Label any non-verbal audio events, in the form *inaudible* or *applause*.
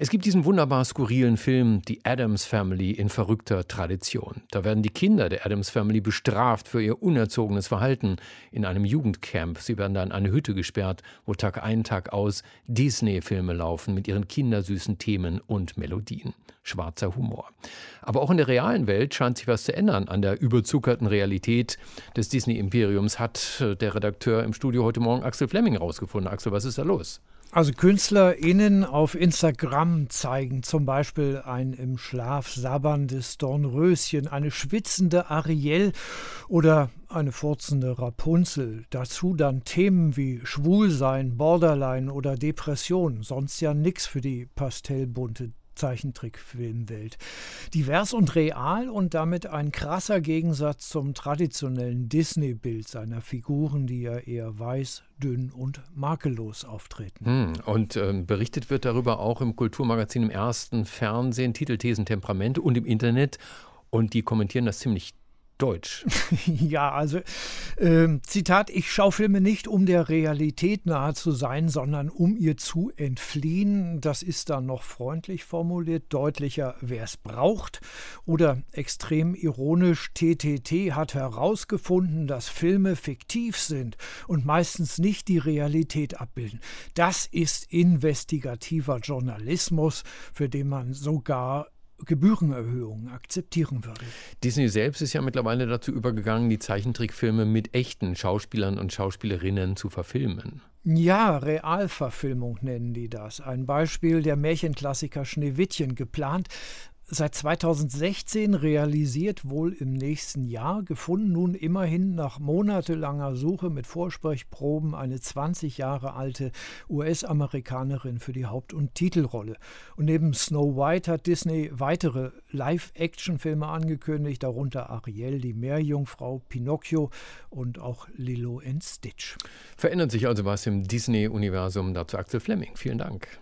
es gibt diesen wunderbar skurrilen Film Die Adams Family in verrückter Tradition. Da werden die Kinder der Adams Family bestraft für ihr unerzogenes Verhalten in einem Jugendcamp. Sie werden dann in eine Hütte gesperrt, wo Tag ein, Tag aus Disney-Filme laufen mit ihren kindersüßen Themen und Melodien. Schwarzer Humor. Aber auch in der realen Welt scheint sich was zu ändern an der überzuckerten Realität des Disney-Imperiums, hat der Redakteur im Studio heute Morgen Axel Fleming herausgefunden. Axel, was ist da los? Also KünstlerInnen auf Instagram zeigen zum Beispiel ein im Schlaf sabberndes Dornröschen, eine schwitzende Ariel oder eine furzende Rapunzel. Dazu dann Themen wie Schwulsein, Borderline oder Depression. Sonst ja nix für die pastellbunte Zeichentrickfilmwelt. Divers und real und damit ein krasser Gegensatz zum traditionellen Disney-Bild seiner Figuren, die ja eher weiß, dünn und makellos auftreten. Hm, und äh, berichtet wird darüber auch im Kulturmagazin im ersten Fernsehen, Titelthesen Temperamente und im Internet. Und die kommentieren das ziemlich deutsch. *laughs* ja, also äh, Zitat, ich schaue Filme nicht, um der Realität nahe zu sein, sondern um ihr zu entfliehen. Das ist dann noch freundlich formuliert, deutlicher, wer es braucht. Oder extrem ironisch, TTT hat herausgefunden, dass Filme fiktiv sind und meistens nicht die Realität abbilden. Das ist investigativer Journalismus, für den man sogar Gebührenerhöhungen akzeptieren würde. Disney selbst ist ja mittlerweile dazu übergegangen, die Zeichentrickfilme mit echten Schauspielern und Schauspielerinnen zu verfilmen. Ja, Realverfilmung nennen die das. Ein Beispiel der Märchenklassiker Schneewittchen geplant, Seit 2016 realisiert wohl im nächsten Jahr, gefunden nun immerhin nach monatelanger Suche mit Vorsprechproben eine 20 Jahre alte US-Amerikanerin für die Haupt- und Titelrolle. Und neben Snow White hat Disney weitere Live-Action-Filme angekündigt, darunter Ariel, die Meerjungfrau, Pinocchio und auch Lilo and Stitch. Verändert sich also was im Disney-Universum. Dazu Axel Fleming. Vielen Dank.